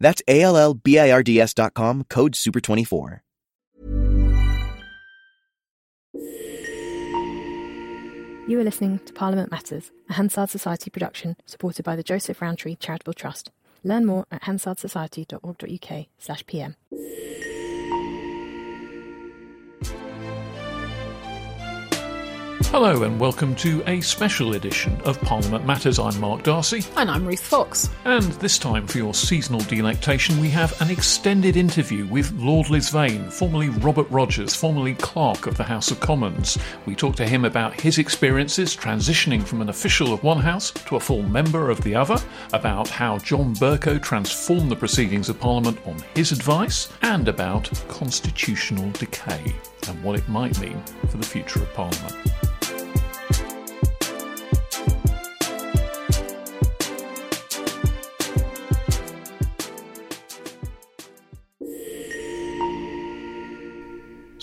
That's A-L-L-B-I-R-D-S dot com, code SUPER24. You are listening to Parliament Matters, a Hansard Society production supported by the Joseph Rowntree Charitable Trust. Learn more at hansardsociety.org.uk slash pm. Hello and welcome to a special edition of Parliament Matters. I'm Mark Darcy. And I'm Ruth Fox. And this time, for your seasonal delectation, we have an extended interview with Lord Lisvane, formerly Robert Rogers, formerly Clerk of the House of Commons. We talk to him about his experiences transitioning from an official of one house to a full member of the other, about how John Bercow transformed the proceedings of Parliament on his advice, and about constitutional decay and what it might mean for the future of Parliament.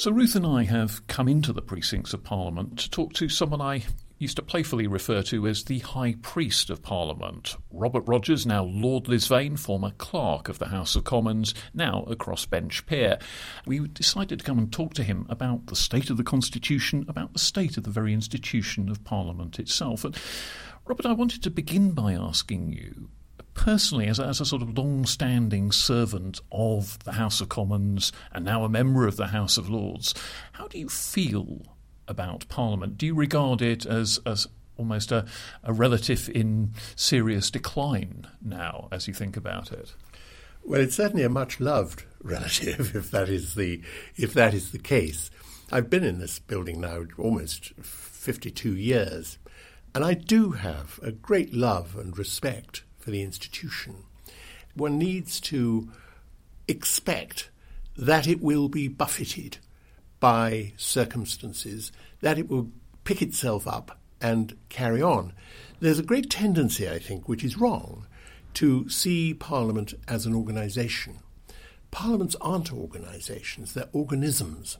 So, Ruth and I have come into the precincts of Parliament to talk to someone I used to playfully refer to as the High Priest of Parliament. Robert Rogers, now Lord Lisvane, former clerk of the House of Commons, now a crossbench peer. We decided to come and talk to him about the state of the Constitution, about the state of the very institution of Parliament itself. And Robert, I wanted to begin by asking you personally, as a, as a sort of long standing servant of the House of Commons and now a member of the House of Lords, how do you feel about Parliament? Do you regard it as, as almost a, a relative in serious decline now as you think about it? Well, it's certainly a much loved relative, if that is the if that is the case. I've been in this building now almost 52 years, and I do have a great love and respect for the institution. One needs to expect that it will be buffeted by circumstances, that it will pick itself up and carry on. There's a great tendency, I think, which is wrong, to see Parliament as an organisation. Parliaments aren't organisations, they're organisms.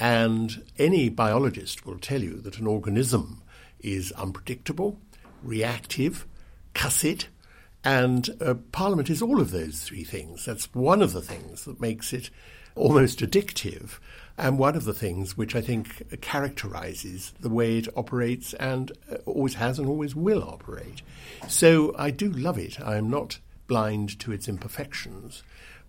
And any biologist will tell you that an organism is unpredictable, reactive, cusset, and uh, Parliament is all of those three things. That's one of the things that makes it almost addictive, and one of the things which I think characterizes the way it operates and uh, always has and always will operate. So I do love it. I am not blind to its imperfections.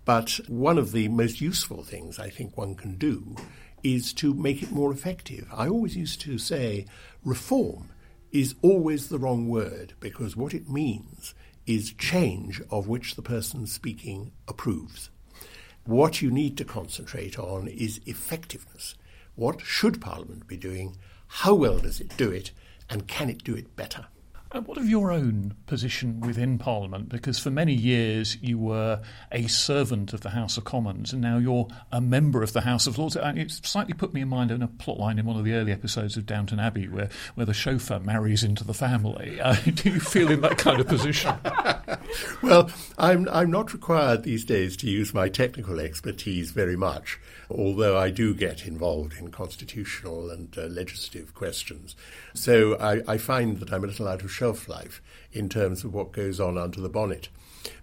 But one of the most useful things I think one can do is to make it more effective. I always used to say reform is always the wrong word because what it means is change of which the person speaking approves. What you need to concentrate on is effectiveness. What should Parliament be doing? How well does it do it? And can it do it better? And what of your own position within Parliament? Because for many years you were a servant of the House of Commons, and now you're a member of the House of Lords. It slightly put me in mind of a plotline in one of the early episodes of Downton Abbey, where, where the chauffeur marries into the family. Uh, do you feel in that kind of position? well, I'm, I'm not required these days to use my technical expertise very much, although I do get involved in constitutional and uh, legislative questions. So I, I find that I'm a little out of shelf life in terms of what goes on under the bonnet.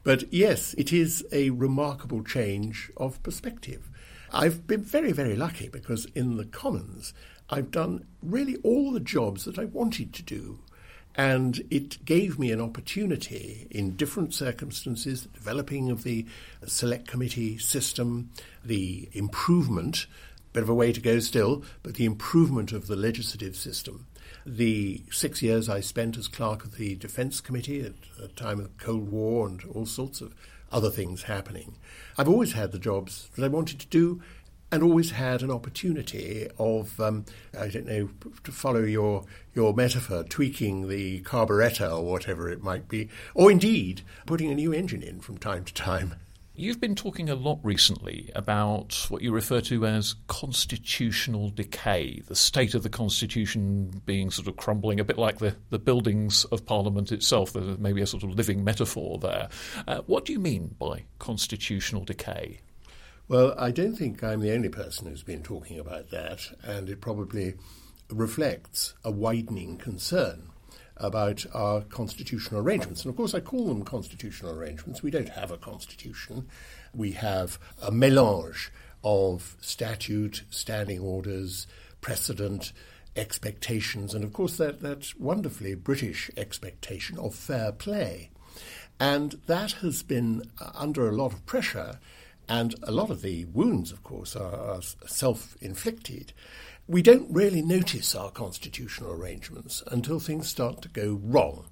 But yes, it is a remarkable change of perspective. I've been very, very lucky because in the Commons, I've done really all the jobs that I wanted to do. And it gave me an opportunity in different circumstances, the developing of the select committee system, the improvement, bit of a way to go still, but the improvement of the legislative system. The six years I spent as clerk of the Defence Committee at a time of the Cold War and all sorts of other things happening. I've always had the jobs that I wanted to do and always had an opportunity of, um, I don't know, to follow your, your metaphor, tweaking the carburettor or whatever it might be, or indeed putting a new engine in from time to time. You've been talking a lot recently about what you refer to as constitutional decay, the state of the constitution being sort of crumbling, a bit like the, the buildings of Parliament itself. There's maybe a sort of living metaphor there. Uh, what do you mean by constitutional decay? Well, I don't think I'm the only person who's been talking about that, and it probably reflects a widening concern about our constitutional arrangements. And of course, I call them constitutional arrangements. We don't have a constitution, we have a melange of statute, standing orders, precedent, expectations, and of course, that, that wonderfully British expectation of fair play. And that has been uh, under a lot of pressure and a lot of the wounds, of course, are, are self inflicted. We don't really notice our constitutional arrangements until things start to go wrong.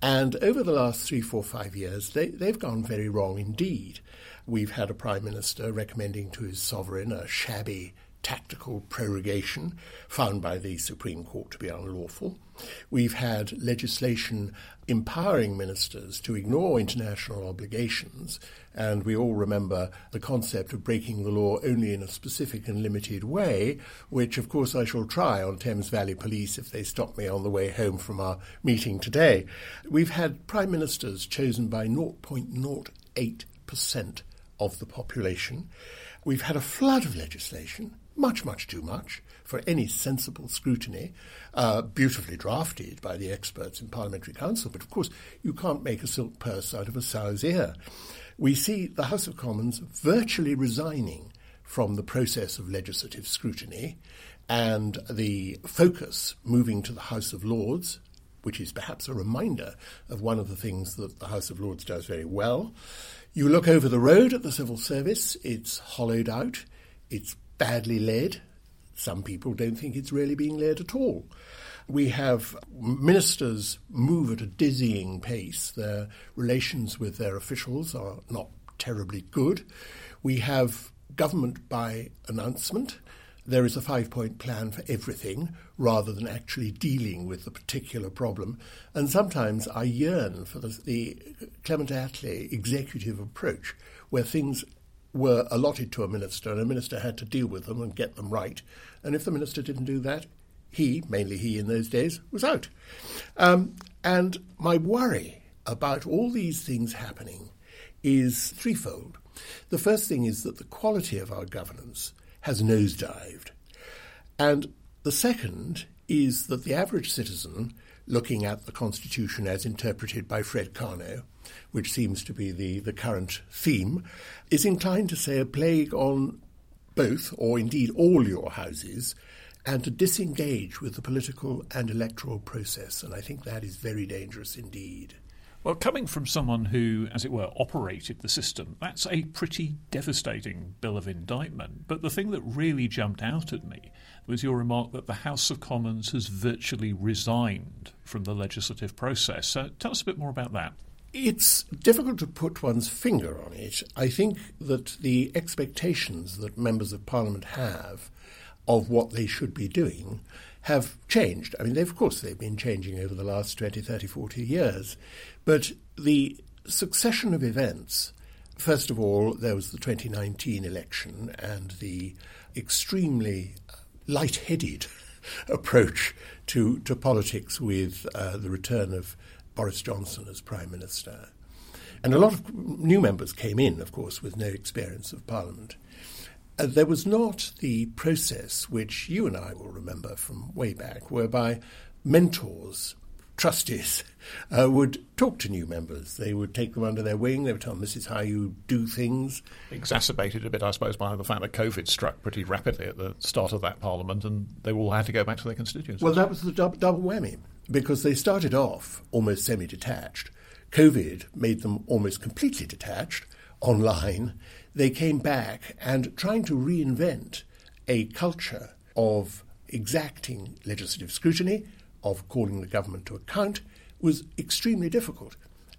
And over the last three, four, five years, they, they've gone very wrong indeed. We've had a Prime Minister recommending to his sovereign a shabby tactical prorogation found by the Supreme Court to be unlawful. We've had legislation empowering ministers to ignore international obligations, and we all remember the concept of breaking the law only in a specific and limited way, which, of course, I shall try on Thames Valley Police if they stop me on the way home from our meeting today. We've had prime ministers chosen by 0.08% of the population. We've had a flood of legislation much, much too much for any sensible scrutiny, uh, beautifully drafted by the experts in Parliamentary Counsel. But of course, you can't make a silk purse out of a sow's ear. We see the House of Commons virtually resigning from the process of legislative scrutiny and the focus moving to the House of Lords, which is perhaps a reminder of one of the things that the House of Lords does very well. You look over the road at the civil service, it's hollowed out, it's badly led. Some people don't think it's really being led at all. We have ministers move at a dizzying pace. Their relations with their officials are not terribly good. We have government by announcement. There is a five point plan for everything rather than actually dealing with the particular problem. And sometimes I yearn for the, the Clement Attlee executive approach where things were allotted to a minister, and a minister had to deal with them and get them right. And if the minister didn't do that, he, mainly he in those days, was out. Um, and my worry about all these things happening is threefold. The first thing is that the quality of our governance has nosedived. And the second is that the average citizen, looking at the Constitution as interpreted by Fred Karno, which seems to be the, the current theme, is inclined to say a plague on both, or indeed all your houses, and to disengage with the political and electoral process. And I think that is very dangerous indeed. Well, coming from someone who, as it were, operated the system, that's a pretty devastating bill of indictment. But the thing that really jumped out at me was your remark that the House of Commons has virtually resigned from the legislative process. So tell us a bit more about that. It's difficult to put one's finger on it. I think that the expectations that members of parliament have of what they should be doing have changed. I mean, they've, of course, they've been changing over the last 20, 30, 40 years. But the succession of events, first of all, there was the 2019 election and the extremely light-headed approach to, to politics with uh, the return of Boris Johnson as Prime Minister. And a lot of new members came in, of course, with no experience of Parliament. Uh, there was not the process which you and I will remember from way back, whereby mentors, trustees, uh, would talk to new members. They would take them under their wing. They would tell them this is how you do things. Exacerbated a bit, I suppose, by the fact that COVID struck pretty rapidly at the start of that Parliament, and they all had to go back to their constituents. Well, that was the double, double whammy because they started off almost semi-detached. COVID made them almost completely detached online they came back and trying to reinvent a culture of exacting legislative scrutiny, of calling the government to account, was extremely difficult.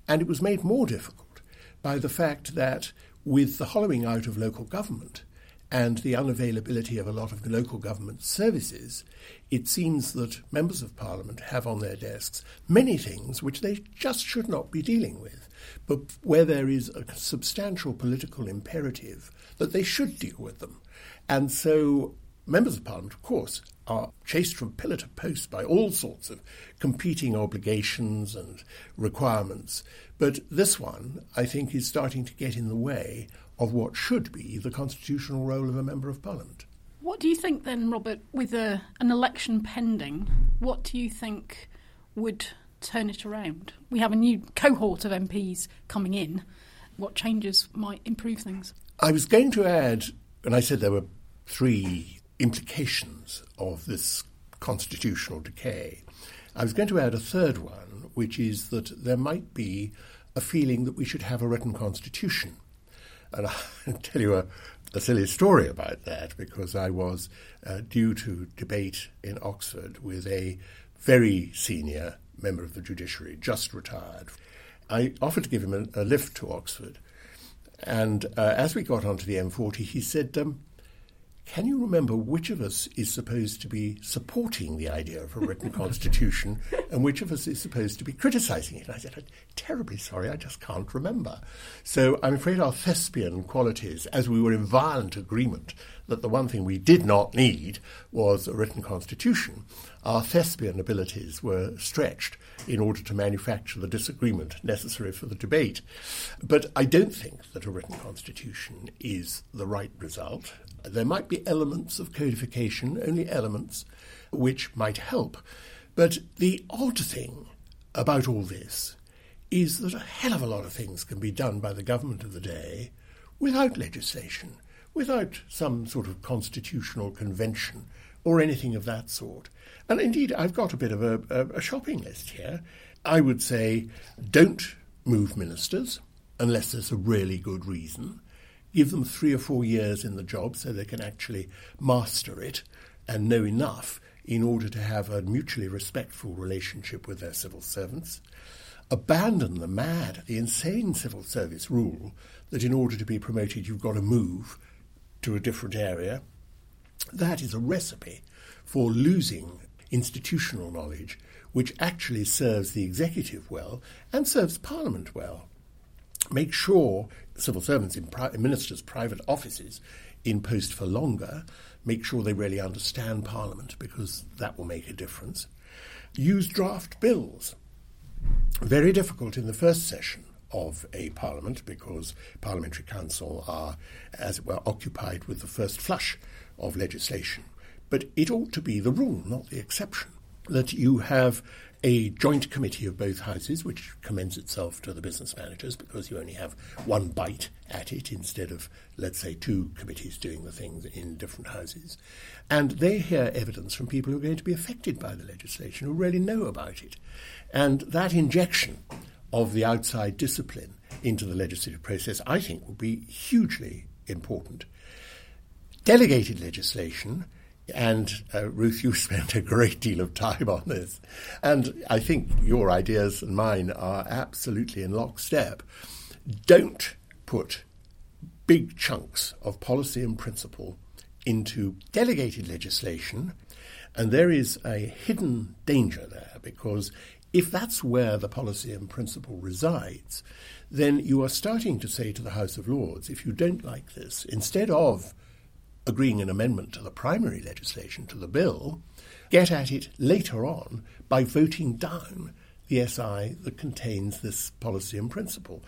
And it was made more difficult by the fact that with the hollowing out of local government and the unavailability of a lot of the local government services, it seems that members of parliament have on their desks many things which they just should not be dealing with but where there is a substantial political imperative that they should deal with them. And so members of parliament, of course, are chased from pillar to post by all sorts of competing obligations and requirements. But this one, I think, is starting to get in the way of what should be the constitutional role of a member of parliament. What do you think then, Robert, with a, an election pending? What do you think would turn it around? We have a new cohort of MPs coming in. What changes might improve things? I was going to add, and I said there were three implications of this constitutional decay. I was going to add a third one, which is that there might be a feeling that we should have a written constitution. And I'll tell you a, a silly story about that because I was uh, due to debate in Oxford with a very senior member of the judiciary, just retired. I offered to give him a, a lift to Oxford. And uh, as we got onto the M40, he said, um, can you remember which of us is supposed to be supporting the idea of a written constitution and which of us is supposed to be criticizing it? And I said, I'm terribly sorry, I just can't remember. So I'm afraid our thespian qualities, as we were in violent agreement that the one thing we did not need was a written constitution, our thespian abilities were stretched in order to manufacture the disagreement necessary for the debate. But I don't think that a written constitution is the right result. There might be elements of codification, only elements, which might help. But the odd thing about all this is that a hell of a lot of things can be done by the government of the day without legislation, without some sort of constitutional convention or anything of that sort. And indeed, I've got a bit of a, a, shopping list here. I would say don't move ministers unless there's a really good reason. Give them three or four years in the job so they can actually master it and know enough in order to have a mutually respectful relationship with their civil servants. Abandon the mad, the insane civil service rule that in order to be promoted you've got to move to a different area. That is a recipe for losing institutional knowledge which actually serves the executive well and serves Parliament well. Make sure civil servants in, pri- ministers' private offices in post for longer make sure they really understand Parliament because that will make a difference. Use draft bills. Very difficult in the first session of a parliament because parliamentary counsel are, as it were, occupied with the first flush of legislation. But it ought to be the rule, not the exception, that you have a joint committee of both houses, which commends itself to the business managers because you only have one bite at it instead of, let's say, two committees doing the things in different houses. And they hear evidence from people who are going to be affected by the legislation, who really know about it. And that injection of the outside discipline into the legislative process, I think, will be hugely important. Delegated legislation and uh, Ruth, you spent a great deal of time on this. And I think your ideas and mine are absolutely in lockstep. Don't put big chunks of policy and principle into delegated legislation. And there is a hidden danger there because if that's where the policy and principle resides, then you are starting to say to the House of Lords, if you don't like this, instead of agreeing an amendment to the primary legislation, to the bill, get at it later on by voting down the SI that contains this policy and principle.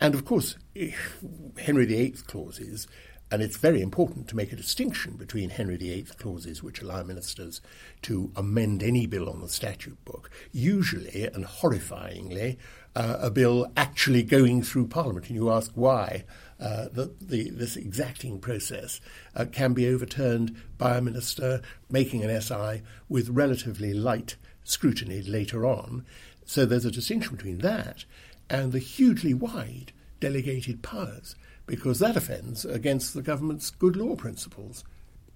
And of course, Henry VIII clauses, and it's very important to make a distinction between Henry VIII clauses, which allow ministers to amend any bill on the statute book, usually and horrifyingly, uh, a bill actually going through Parliament. And you ask why uh, the, the, this exacting process uh, can be overturned by a minister making an SI with relatively light scrutiny later on. So there's a distinction between that and the hugely wide delegated powers, because that offends against the government's good law principles.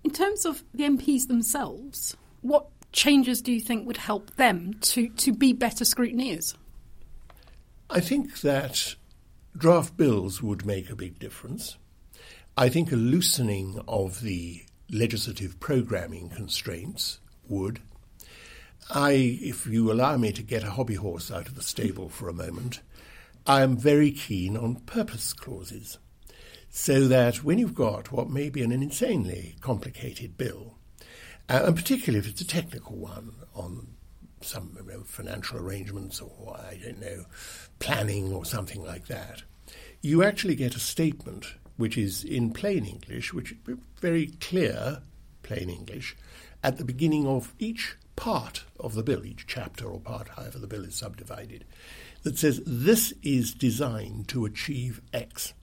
In terms of the MPs themselves, what changes do you think would help them to, to be better scrutineers? I think that draft bills would make a big difference. I think a loosening of the legislative programming constraints would. I, if you allow me to get a hobby horse out of the stable for a moment, I am very keen on purpose clauses, so that when you've got what may be an insanely complicated bill, uh, and particularly if it's a technical one on some financial arrangements or I don't know, planning or something like that, you actually get a statement which is in plain English, which is very clear plain English, at the beginning of each part of the bill, each chapter or part, however the bill is subdivided, that says this is designed to achieve X.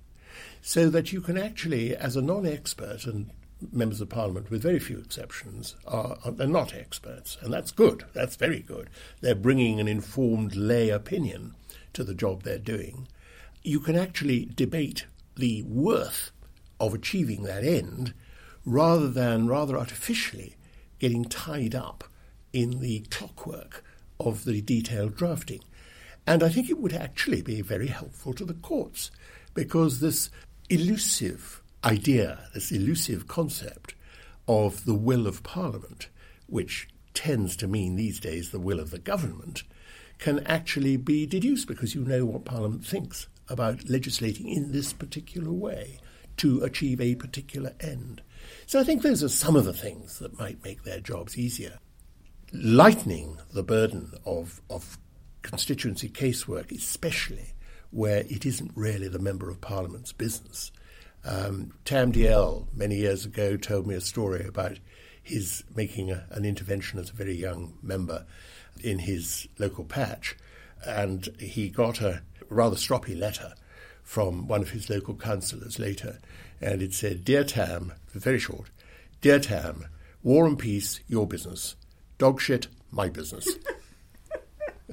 So that you can actually, as a non expert, and members of parliament, with very few exceptions, are, are, they're not experts, and that's good. That's very good. They're bringing an informed lay opinion to the job they're doing. You can actually debate the worth of achieving that end rather than rather artificially getting tied up in the clockwork of the detailed drafting. And I think it would actually be very helpful to the courts because this elusive idea, this elusive concept of the will of Parliament, which tends to mean these days the will of the government, can actually be deduced because you know what Parliament thinks about legislating in this particular way to achieve a particular end. So I think those are some of the things that might make their jobs easier lightening the burden of, of constituency casework, especially where it isn't really the Member of Parliament's business. Um, Tam Dalyell, many years ago, told me a story about his making a, an intervention as a very young member in his local patch, and he got a rather stroppy letter from one of his local councillors later, and it said, Dear Tam, very short, Dear Tam, war and peace, your business. Dog shit, my business.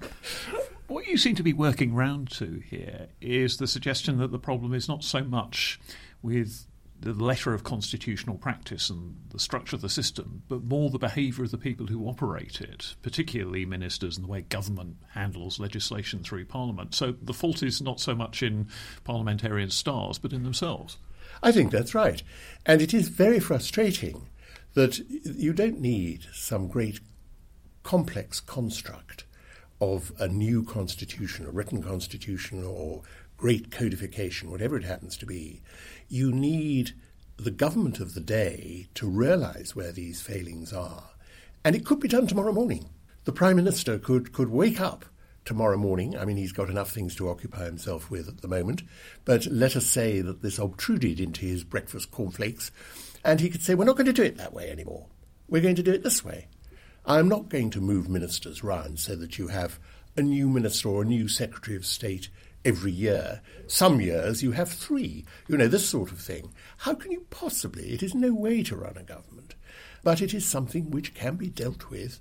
what you seem to be working round to here is the suggestion that the problem is not so much with the letter of constitutional practice and the structure of the system, but more the behaviour of the people who operate it, particularly ministers and the way government handles legislation through Parliament. So the fault is not so much in parliamentarian stars, but in themselves. I think that's right. And it is very frustrating that you don't need some great complex construct of a new constitution, a written constitution, or great codification, whatever it happens to be, you need the government of the day to realize where these failings are. And it could be done tomorrow morning. The Prime Minister could, could wake up tomorrow morning. I mean, he's got enough things to occupy himself with at the moment. But let us say that this obtruded into his breakfast cornflakes, and he could say, We're not going to do it that way anymore. We're going to do it this way. I'm not going to move ministers round so that you have a new minister or a new Secretary of State every year. Some years you have three. You know, this sort of thing. How can you possibly? It is no way to run a government. But it is something which can be dealt with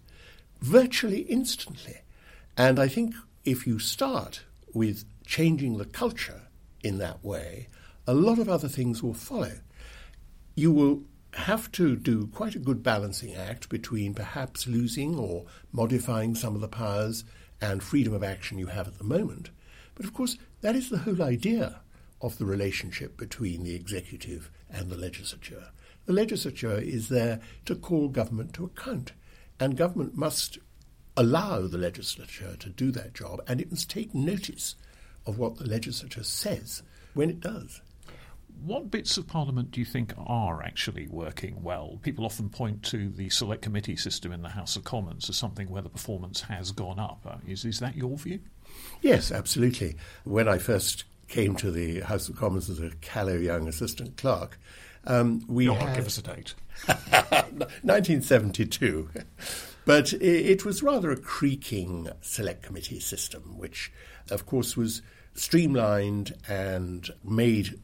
virtually instantly. And I think if you start with changing the culture in that way, a lot of other things will follow. You will have to do quite a good balancing act between perhaps losing or modifying some of the powers and freedom of action you have at the moment. But of course, that is the whole idea of the relationship between the executive and the legislature. The legislature is there to call government to account, and government must allow the legislature to do that job, and it must take notice of what the legislature says when it does. What bits of Parliament do you think are actually working well? People often point to the select committee system in the House of Commons as something where the performance has gone up. Uh, is, is that your view? Yes, absolutely. When I first came to the House of Commons as a callow young assistant clerk, um, we Go had... give us a date. 1972. But it was rather a creaking select committee system, which, of course, was streamlined and made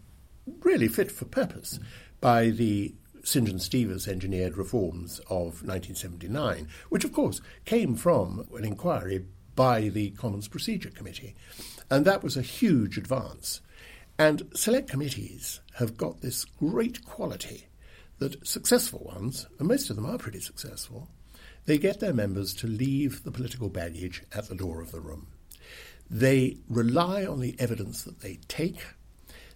really fit for purpose by the St John-Stevas engineered reforms of 1979, which, of course, came from an inquiry by the Commons Procedure Committee. And that was a huge advance. And select committees have got this great quality that successful ones, and most of them are pretty successful, they get their members to leave the political baggage at the door of the room. They rely on the evidence that they take.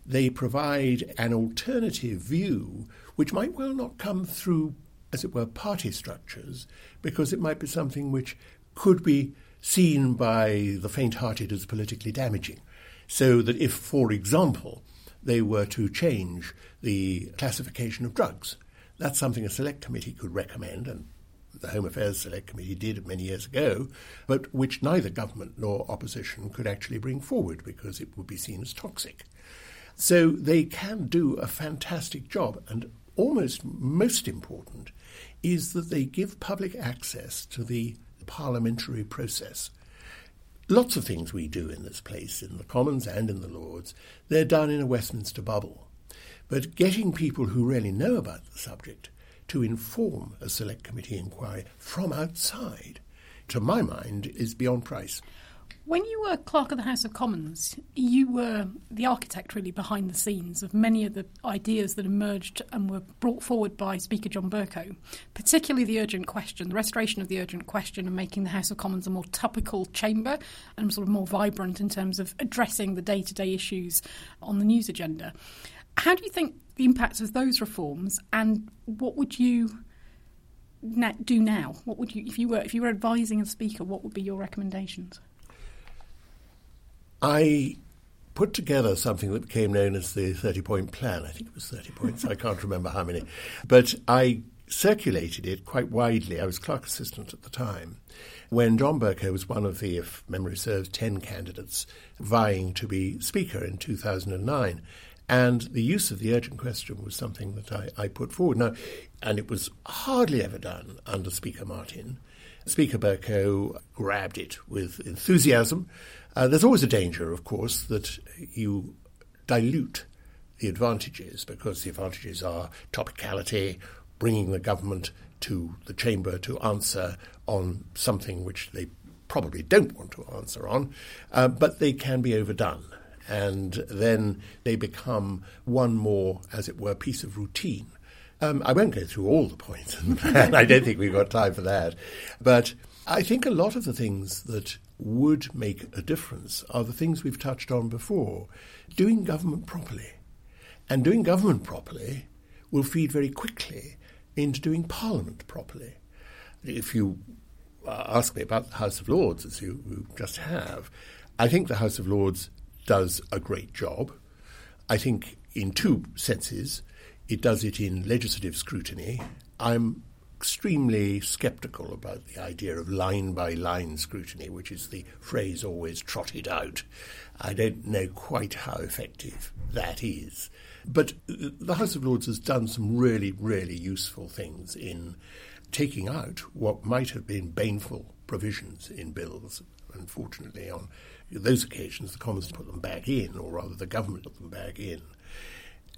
They provide an alternative view, which might well not come through, as it were, party structures, because it might be something which could be seen by the faint hearted as politically damaging. So that if, for example, they were to change the classification of drugs, that's something a select committee could recommend, and the Home Affairs Select Committee did many years ago, but which neither government nor opposition could actually bring forward because it would be seen as toxic. So they can do a fantastic job, and almost most important is that they give public access to the parliamentary process. Lots of things we do in this place, in the Commons and in the Lords, they're done in a Westminster bubble. But getting people who really know about the subject to inform a select committee inquiry from outside, to my mind, is beyond price. When you were clerk of the House of Commons, you were the architect really behind the scenes of many of the ideas that emerged and were brought forward by Speaker John Bercow, particularly the urgent question, the restoration of the urgent question and making the House of Commons a more topical chamber and sort of more vibrant in terms of addressing the day to day issues on the news agenda. How do you think the impacts of those reforms and what would you do now? What would you, if you were, if you were advising a speaker, what would be your recommendations? I put together something that became known as the 30 point plan. I think it was 30 points, I can't remember how many. But I circulated it quite widely. I was clerk assistant at the time when John Bercow was one of the, if memory serves, 10 candidates vying to be Speaker in 2009. And the use of the urgent question was something that I, I put forward. Now, and it was hardly ever done under Speaker Martin. Speaker Bercow grabbed it with enthusiasm. Uh, there's always a danger, of course, that you dilute the advantages because the advantages are topicality, bringing the government to the chamber to answer on something which they probably don't want to answer on, uh, but they can be overdone. And then they become one more, as it were, piece of routine. Um, I won't go through all the points I don't think we've got time for that. But I think a lot of the things that would make a difference are the things we've touched on before. Doing government properly. And doing government properly will feed very quickly into doing Parliament properly. If you uh, ask me about the House of Lords, as you, you just have, I think the House of Lords does a great job. I think, in two senses, it does it in legislative scrutiny. I'm extremely skeptical about the idea of line by line scrutiny, which is the phrase always trotted out. I don't know quite how effective that is. But the House of Lords has done some really, really useful things in taking out what might have been baneful provisions in bills. Unfortunately, on those occasions, the Commons put them back in, or rather, the government put them back in.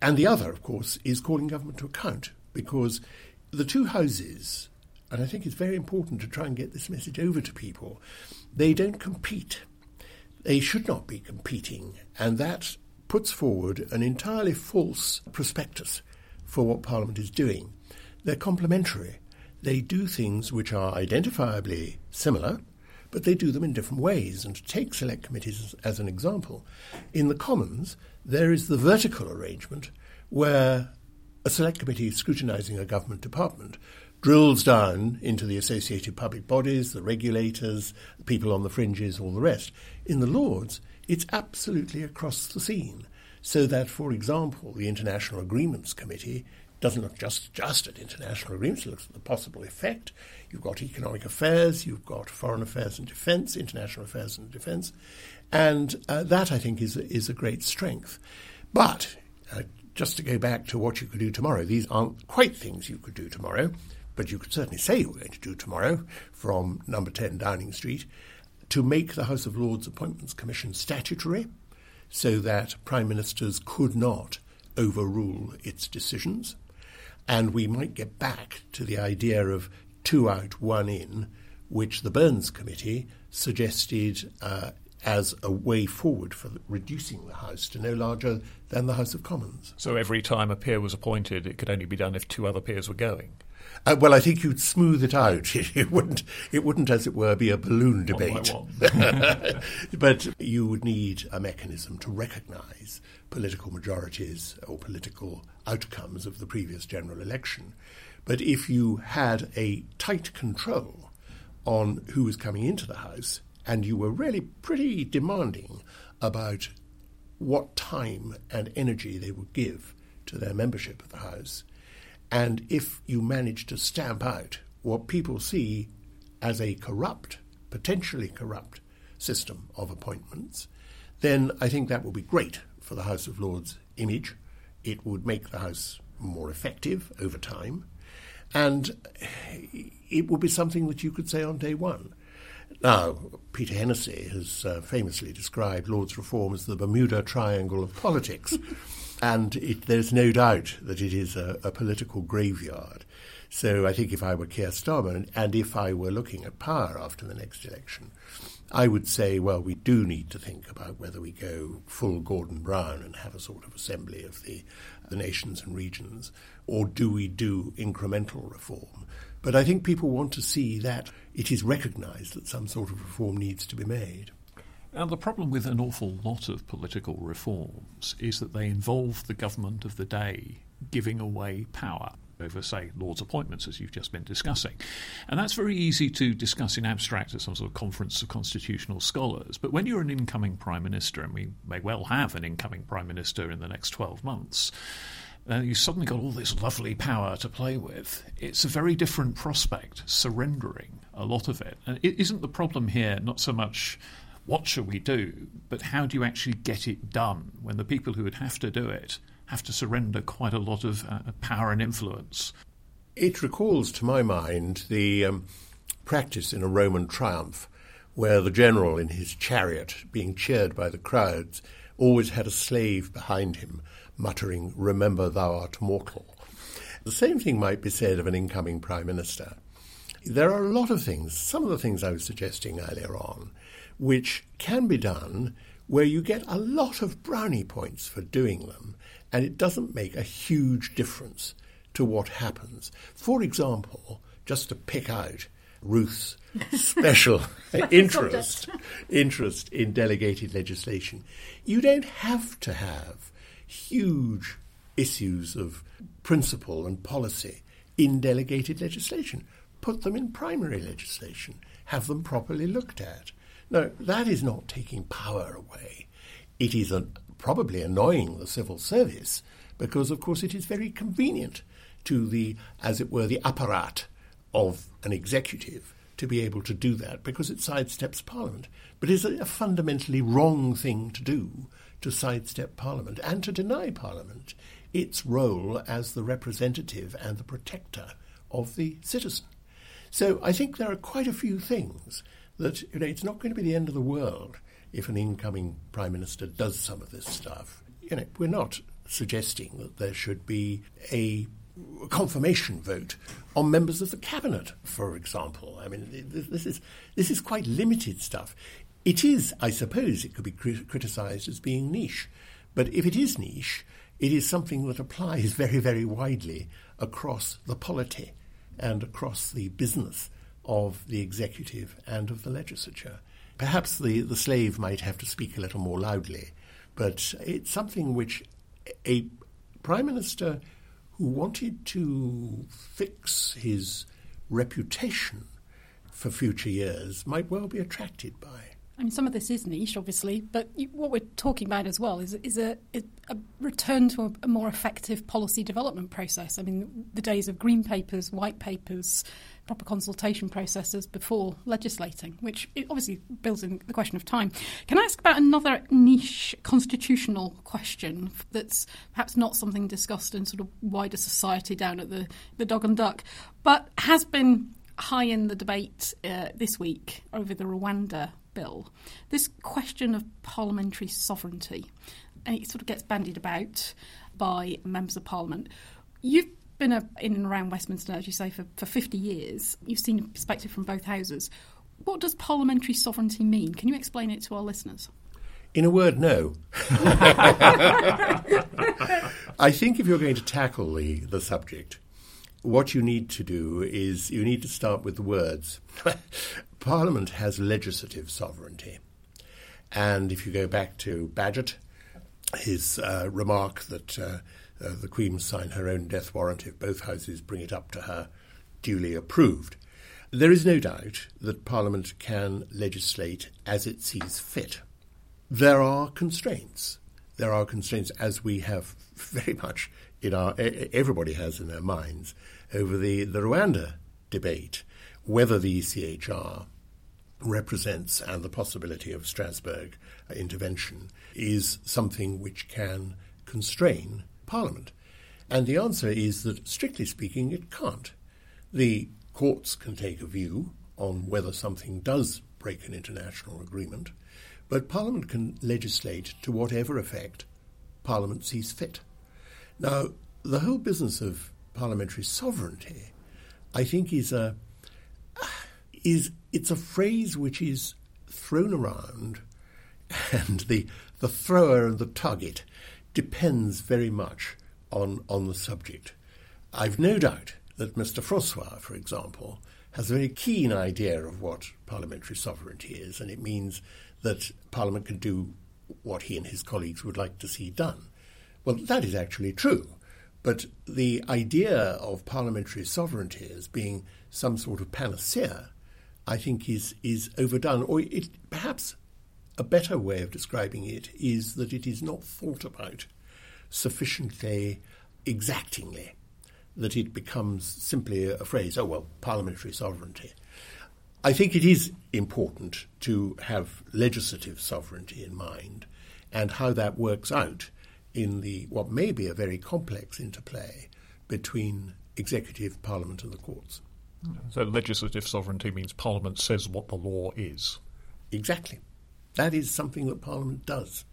And the other, of course, is calling government to account, because the two houses, and I think it's very important to try and get this message over to people, they don't compete. They should not be competing, and that puts forward an entirely false prospectus for what Parliament is doing. They're complementary. They do things which are identifiably similar, but they do them in different ways. And to take select committees as, as an example, in the Commons, there is the vertical arrangement where a select committee scrutinising a government department drills down into the associated public bodies, the regulators, people on the fringes, all the rest. In the Lords, it's absolutely across the scene. so that, for example, the International Agreements Committee doesn't look just, just at international agreements, it looks at the possible effect. You've got economic affairs, you've got foreign affairs and defence, international affairs and defence, and uh, that I think is is a great strength. But uh, just to go back to what you could do tomorrow, these aren't quite things you could do tomorrow, but you could certainly say you were going to do tomorrow from number 10 Downing Street to make the House of Lords Appointments Commission statutory so that prime ministers could not overrule its decisions. And we might get back to the idea of two out, one in, which the Burns Committee suggested uh, as a way forward for reducing the House to no larger than the House of Commons. So every time a peer was appointed, it could only be done if two other peers were going? Uh, well, I think you'd smooth it out. It, wouldn't, it wouldn't, as it were, be a balloon debate. One one. but you would need a mechanism to recognise political majorities or political outcomes of the previous general election. But if you had a tight control on who was coming into the House, and you were really pretty demanding about what time and energy they would give to their membership of the House, and if you manage to stamp out what people see as a corrupt, potentially corrupt system of appointments, then I think that will be great for the House of Lords image. It would make the House more effective over time. And it would be something that you could say on day one. Now, Peter Hennessy has uh, famously described Lord's reform as the Bermuda Triangle of politics. and it, there's no doubt that it is a, a, political graveyard. So I think if I were Keir Starmer and if I were looking at power after the next election, I would say, well, we do need to think about whether we go full Gordon Brown and have a sort of assembly of the, the nations and regions, or do we do incremental reform? But I think people want to see that it is recognised that some sort of reform needs to be made. And the problem with an awful lot of political reforms is that they involve the government of the day giving away power over, say, Lord's appointments, as you've just been discussing. And that's very easy to discuss in abstract at some sort of conference of constitutional scholars. But when you're an incoming Prime Minister, and we may well have an incoming Prime Minister in the next 12 months, and you've suddenly got all this lovely power to play with. It's a very different prospect, surrendering a lot of it. And it isn't the problem here not so much what shall we do, but how do you actually get it done when the people who would have to do it have to surrender quite a lot of uh, power and influence? It recalls to my mind the um, practice in a Roman triumph where the general in his chariot, being cheered by the crowds, always had a slave behind him muttering, Remember thou art mortal. The same thing might be said of an incoming Prime Minister. There are a lot of things, some of the things I was suggesting earlier on, which can be done where you get a lot of brownie points for doing them, and it doesn't make a huge difference to what happens. For example, just to pick out Ruth's special interest interest in delegated legislation, you don't have to have huge issues of principle and policy in delegated legislation. Put them in primary legislation. Have them properly looked at. Now, that is not taking power away. It is an, probably annoying the civil service because, of course, it is very convenient to the, as it were, the apparat of an executive to be able to do that because it sidesteps Parliament. But it's a, a fundamentally wrong thing to do to sidestep Parliament and to deny Parliament its role as the representative and the protector of the citizen. So I think there are quite a few things that you know it's not going to be the end of the world if an incoming prime minister does some of this stuff. You know, we're not suggesting that there should be a confirmation vote on members of the cabinet, for example. I mean, this is this is quite limited stuff. It is, I suppose, it could be criticised as being niche. But if it is niche, it is something that applies very, very widely across the polity and across the business of the executive and of the legislature. Perhaps the, the slave might have to speak a little more loudly, but it's something which a prime minister who wanted to fix his reputation for future years might well be attracted by. I mean, some of this is niche, obviously, but you, what we're talking about as well is, is a, a, return to a, a, more effective policy development process. I mean, the days of green papers, white papers, proper consultation processes before legislating, which obviously builds in the question of time. Can I ask about another niche constitutional question that's perhaps not something discussed in sort of wider society down at the, the Dog and Duck, but has been high in the debate uh, this week over the Rwanda bill. This question of parliamentary sovereignty, and it sort of gets bandied about by members of parliament. You've been a, in and around Westminster, as you say, for, for 50 years. You've seen a perspective from both houses. What does parliamentary sovereignty mean? Can you explain it to our listeners? In a word, no. I think if you're going to tackle the, the subject, what you need to do is you need to start with the words. Parliament has legislative sovereignty. And if you go back to Bagehot, his uh, remark that uh, uh, the Queen sign her own death warrant if both houses bring it up to her duly approved. There is no doubt that Parliament can legislate as it sees fit. There are constraints. There are constraints, as we have very much in our everybody has in their minds over the, the Rwanda debate, whether the ECHR represents and the possibility of Strasbourg uh, intervention is something which can constrain Parliament? And the answer is that, strictly speaking, it can't. The courts can take a view on whether something does break an international agreement, but Parliament can legislate to whatever effect Parliament sees fit. Now, the whole business of parliamentary sovereignty, I think, is a is it's a phrase which is thrown around, and the the thrower and the target depends very much on, on the subject. I've no doubt that Mr. Francois, for example, has a very keen idea of what parliamentary sovereignty is, and it means that Parliament can do what he and his colleagues would like to see done. Well, that is actually true. But the idea of parliamentary sovereignty as being some sort of panacea, I think, is, is overdone, or it, perhaps a better way of describing it is that it is not thought about sufficiently exactingly, that it becomes simply a phrase, oh, well, parliamentary sovereignty. I think it is important to have legislative sovereignty in mind and how that works out in the what may be a very complex interplay between executive, parliament, and the courts. So legislative sovereignty means parliament says what the law is. Exactly. That is something that Parliament does.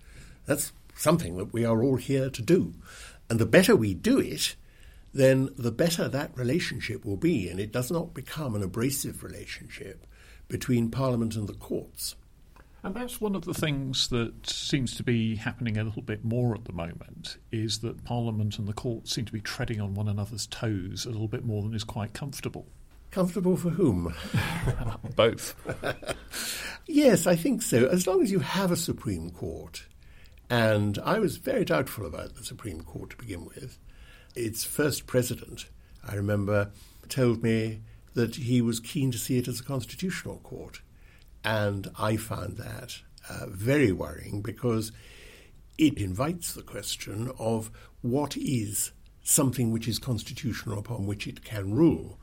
That's something that we are all here to do. And the better we do it, then the better that relationship will be, and it does not become an abrasive relationship between Parliament and the courts. And that's one of the things that seems to be happening a little bit more at the moment is that Parliament and the court seem to be treading on one another's toes a little bit more than is quite comfortable. Comfortable for whom? Both. yes, I think so. As long as you have a Supreme Court, and I was very doubtful about the Supreme Court to begin with. Its first president, I remember, told me that he was keen to see it as a constitutional court. And I found that uh, very worrying because it invites the question of what is something which is constitutional upon which it can rule.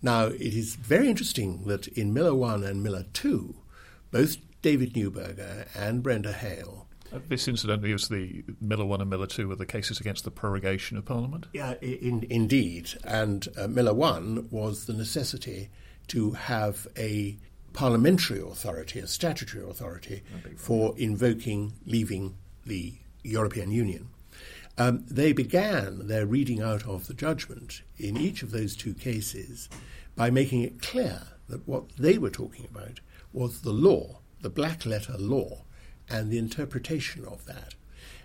Now, it is very interesting that in Miller 1 and Miller 2, both David Neuberger and Brenda Hale. Uh, this incidentally is the Miller 1 and Miller 2 were the cases against the prorogation of Parliament? Yeah, in, indeed. And uh, Miller 1 was the necessity to have a parliamentary authority, a statutory authority, for invoking leaving the European Union. Um, they began their reading out of the judgment in each of those two cases by making it clear that what they were talking about was the law, the black letter law, and the interpretation of that.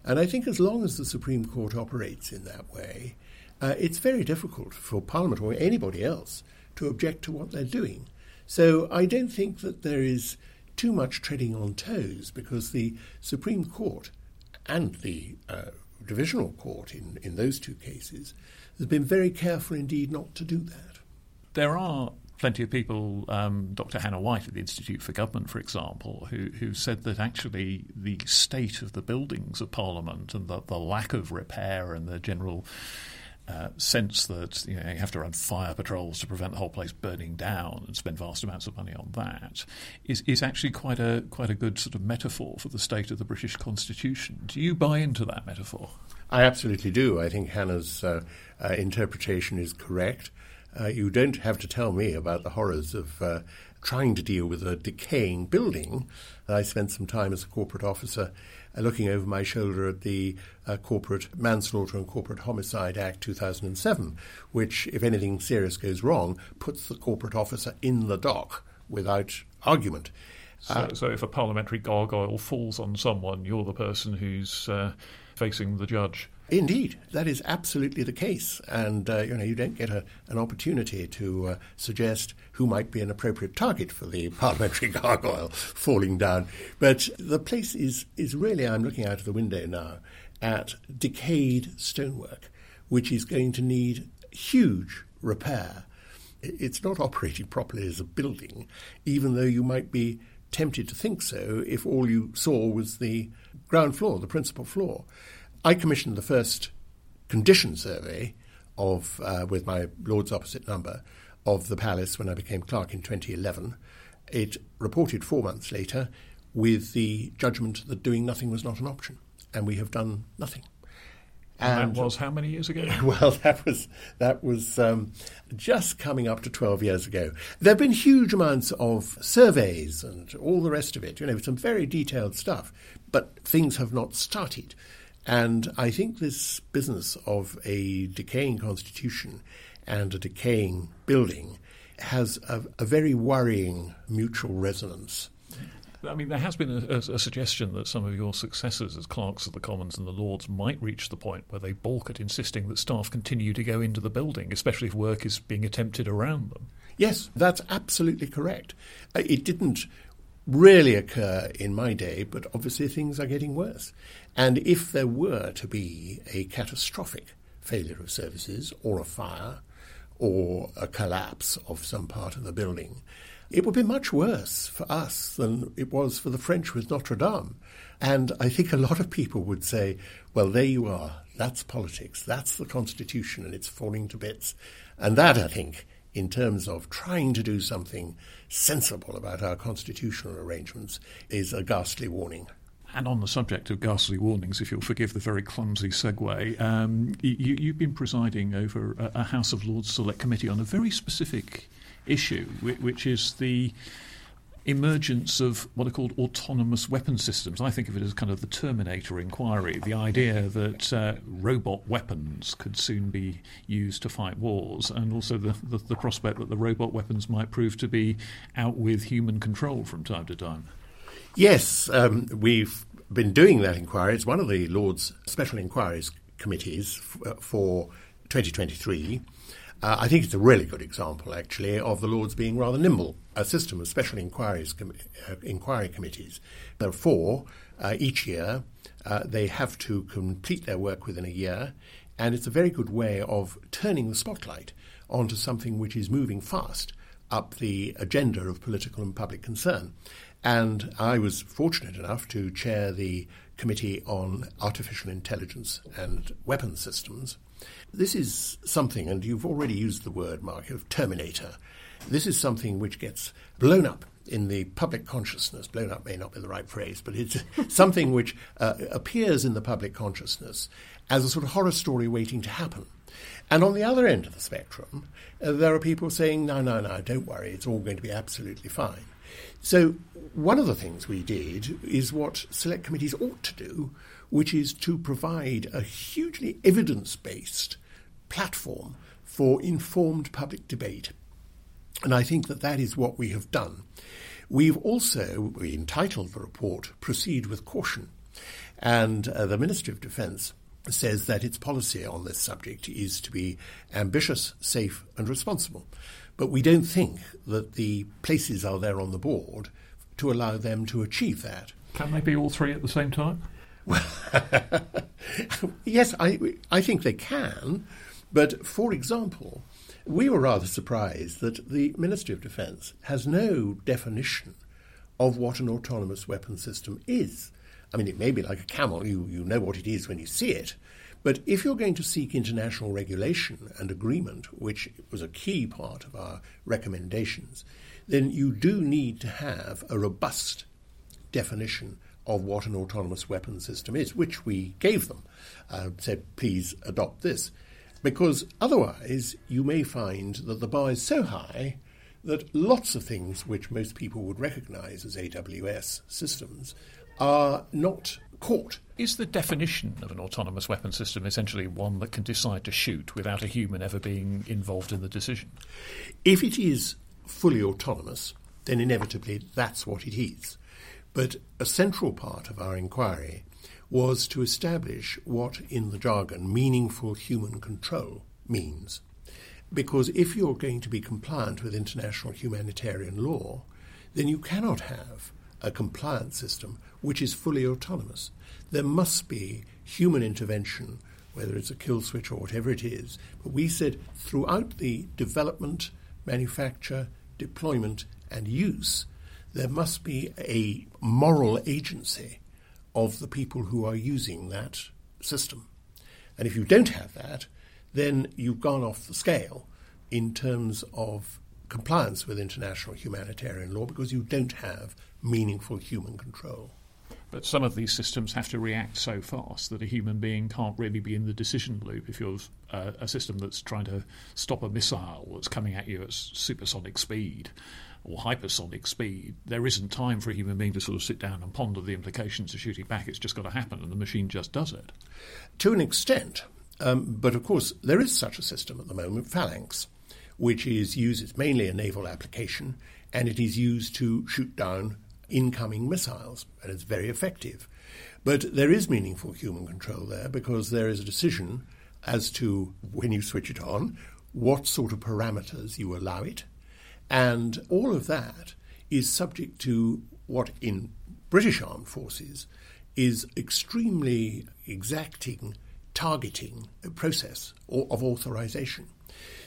And I think as long as the Supreme Court operates in that way, uh, it's very difficult for Parliament or anybody else to object to what they're doing. So I don't think that there is too much treading on toes because the Supreme Court and the uh, Divisional Court in, in those two cases has been very careful indeed not to do that there are plenty of people, um, Dr. Hannah White at the Institute for Government, for example, who, who said that actually the state of the buildings of Parliament and the, the lack of repair and the general uh, sense that you, know, you have to run fire patrols to prevent the whole place burning down and spend vast amounts of money on that is, is actually quite a quite a good sort of metaphor for the state of the British Constitution. Do you buy into that metaphor? I absolutely do. I think Hannah's uh, uh, interpretation is correct. Uh, you don't have to tell me about the horrors of uh, trying to deal with a decaying building. I spent some time as a corporate officer looking over my shoulder at the uh, Corporate Manslaughter and Corporate Homicide Act 2007, which, if anything serious goes wrong, puts the corporate officer in the dock without argument. So, uh, so if a parliamentary gargoyle falls on someone, you're the person who's uh, facing the judge. Indeed, that is absolutely the case, and uh, you know you don't get a, an opportunity to uh, suggest who might be an appropriate target for the parliamentary gargoyle falling down. But the place is is really I'm looking out of the window now at decayed stonework, which is going to need huge repair. It's not operating properly as a building, even though you might be tempted to think so if all you saw was the ground floor, the principal floor. I commissioned the first condition survey of, uh, with my Lord's opposite number, of the palace when I became clerk in 2011. It reported four months later with the judgment that doing nothing was not an option, and we have done nothing. And, and that was how many years ago? Well, that was that was um, just coming up to twelve years ago. There have been huge amounts of surveys and all the rest of it. You know, some very detailed stuff, but things have not started. And I think this business of a decaying constitution and a decaying building has a, a very worrying mutual resonance. I mean, there has been a, a, suggestion that some of your successors as clerks of the Commons and the Lords might reach the point where they balk at insisting that staff continue to go into the building, especially if work is being attempted around them. Yes, that's absolutely correct. Uh, it didn't really occur in my day, but obviously things are getting worse. And if there were to be a catastrophic failure of services or a fire or a collapse of some part of the building, it would be much worse for us than it was for the French with Notre Dame. And I think a lot of people would say, well, there you are. That's politics. That's the Constitution, and it's falling to bits. And that, I think, in terms of trying to do something sensible about our constitutional arrangements is a ghastly warning. And on the subject of ghastly warnings, if you'll forgive the very clumsy segue, um, you, have been presiding over a, a, House of Lords Select Committee on a very specific issue, which is the emergence of what are called autonomous weapon systems. I think of it as kind of the Terminator inquiry, the idea that uh, robot weapons could soon be used to fight wars, and also the, the, the prospect that the robot weapons might prove to be out with human control from time to time. Yes, um, we've been doing that inquiry. It's one of the Lords Special Inquiries Committees f- uh, for 2023. Uh, I think it's a really good example, actually, of the Lords being rather nimble. A system of special inquiries com- uh, inquiry committees. There are four uh, each year. Uh, they have to complete their work within a year, and it's a very good way of turning the spotlight onto something which is moving fast up the agenda of political and public concern. And I was fortunate enough to chair the Committee on Artificial Intelligence and Weapons Systems. This is something, and you've already used the word, Mark, of Terminator. This is something which gets blown up in the public consciousness. Blown up may not be the right phrase, but it's something which uh, appears in the public consciousness as a sort of horror story waiting to happen. And on the other end of the spectrum, uh, there are people saying, no, no, no, don't worry, it's all going to be absolutely fine. So, one of the things we did is what select committees ought to do, which is to provide a hugely evidence based platform for informed public debate. And I think that that is what we have done. We've also we entitled the report Proceed with Caution. And uh, the Ministry of Defence says that its policy on this subject is to be ambitious, safe, and responsible. But we don't think that the places are there on the board to allow them to achieve that. Can they be all three at the same time? Well, yes, I, I think they can. But for example, We were rather surprised that the Ministry of Defence has no definition of what an autonomous weapon system is. I mean, it may be like a camel, you, you know what it is when you see it. But if you're going to seek international regulation and agreement, which was a key part of our recommendations, then you do need to have a robust definition of what an autonomous weapon system is, which we gave them. Uh, said, please adopt this. Because otherwise, you may find that the bar is so high that lots of things which most people would recognize as AWS systems are not caught. Is the definition of an autonomous weapon system essentially one that can decide to shoot without a human ever being involved in the decision? If it is fully autonomous, then inevitably that's what it is. But a central part of our inquiry was to establish what, in the jargon, meaningful human control means. Because if you're going to be compliant with international humanitarian law, then you cannot have a compliance system which is fully autonomous. There must be human intervention, whether it's a kill switch or whatever it is. But we said throughout the development, manufacture, deployment, and use, there must be a moral agency of the people who are using that system. And if you don't have that, then you've gone off the scale in terms of compliance with international humanitarian law because you don't have meaningful human control. But some of these systems have to react so fast that a human being can't really be in the decision loop. If you're uh, a system that's trying to stop a missile that's coming at you at supersonic speed or hypersonic speed, there isn't time for a human being to sort of sit down and ponder the implications of shooting back. It's just got to happen, and the machine just does it. To an extent. Um, but of course, there is such a system at the moment, Phalanx, which is used, it's mainly a naval application, and it is used to shoot down incoming missiles, and it's very effective. But there is meaningful human control there because there is a decision as to when you switch it on, what sort of parameters you allow it, and all of that is subject to what in British armed forces is extremely exacting targeting process of authorization.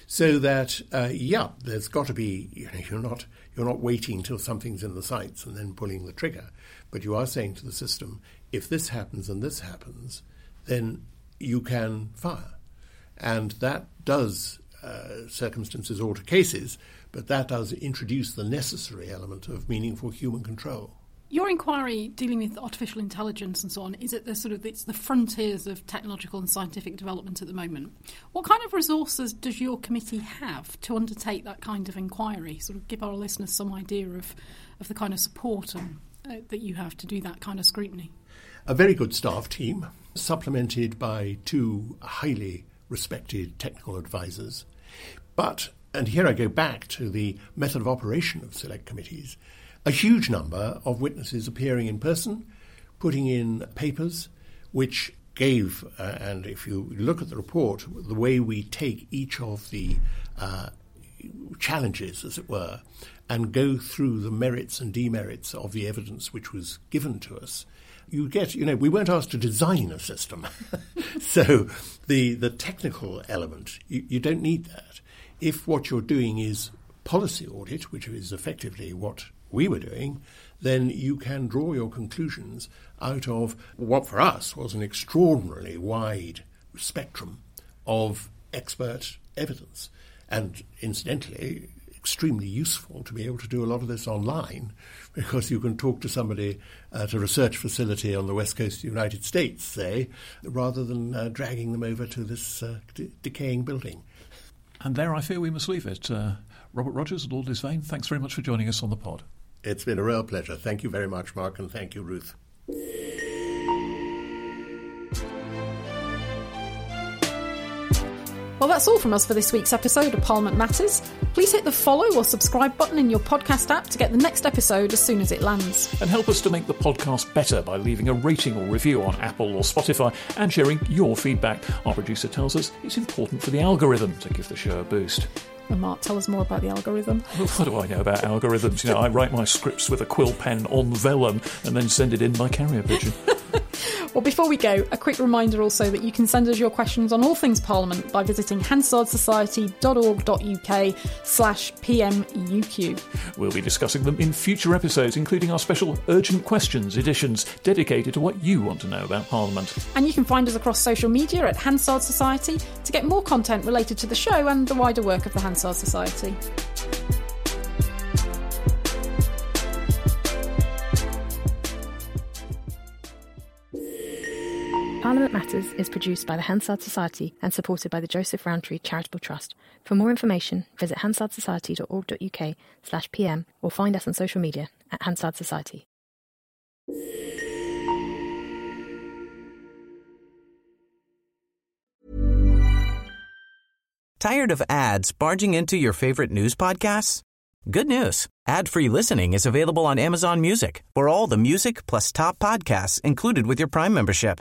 So that uh, yeah, there's got to be you know you're not you're not waiting until something's in the sights and then pulling the trigger, but you are saying to the system, if this happens and this happens, then you can fire, and that does uh, circumstances alter cases, but that does introduce the necessary element of meaningful human control. Your inquiry dealing with artificial intelligence and so on is at the sort of it's the frontiers of technological and scientific development at the moment. What kind of resources does your committee have to undertake that kind of inquiry? Sort of give our listeners some idea of, of the kind of support and, uh, that you have to do that kind of scrutiny. A very good staff team, supplemented by two highly respected technical advisors. But, and here I go back to the method of operation of select committees a huge number of witnesses appearing in person, putting in papers, which gave, uh, and if you look at the report, the way we take each of the uh, challenges, as it were, and go through the merits and demerits of the evidence which was given to us, you get, you know, we weren't asked to design a system. so the, the technical element, you, you don't need that. If what you're doing is policy audit, which is effectively what we were doing, then you can draw your conclusions out of what for us was an extraordinarily wide spectrum of expert evidence. And incidentally, extremely useful to be able to do a lot of this online because you can talk to somebody at a research facility on the west coast of the United States, say, rather than uh, dragging them over to this uh, d- decaying building. And there I fear we must leave it. Uh, Robert Rogers, Lord Lisvane, thanks very much for joining us on the pod. It's been a real pleasure. Thank you very much, Mark, and thank you, Ruth. Well, that's all from us for this week's episode of Parliament Matters. Please hit the follow or subscribe button in your podcast app to get the next episode as soon as it lands. And help us to make the podcast better by leaving a rating or review on Apple or Spotify and sharing your feedback. Our producer tells us it's important for the algorithm to give the show a boost. And Mark, tell us more about the algorithm. Well, what do I know about algorithms? You know, I write my scripts with a quill pen on vellum and then send it in by carrier pigeon. Well, before we go, a quick reminder also that you can send us your questions on all things Parliament by visiting hansardsociety.org.uk slash pmuq. We'll be discussing them in future episodes, including our special Urgent Questions editions dedicated to what you want to know about Parliament. And you can find us across social media at Hansard Society to get more content related to the show and the wider work of the Hansard Society. Parliament Matters is produced by the Hansard Society and supported by the Joseph Rowntree Charitable Trust. For more information, visit hansardsociety.org.uk slash pm or find us on social media at Hansard Society. Tired of ads barging into your favorite news podcasts? Good news. Ad-free listening is available on Amazon Music for all the music plus top podcasts included with your Prime membership.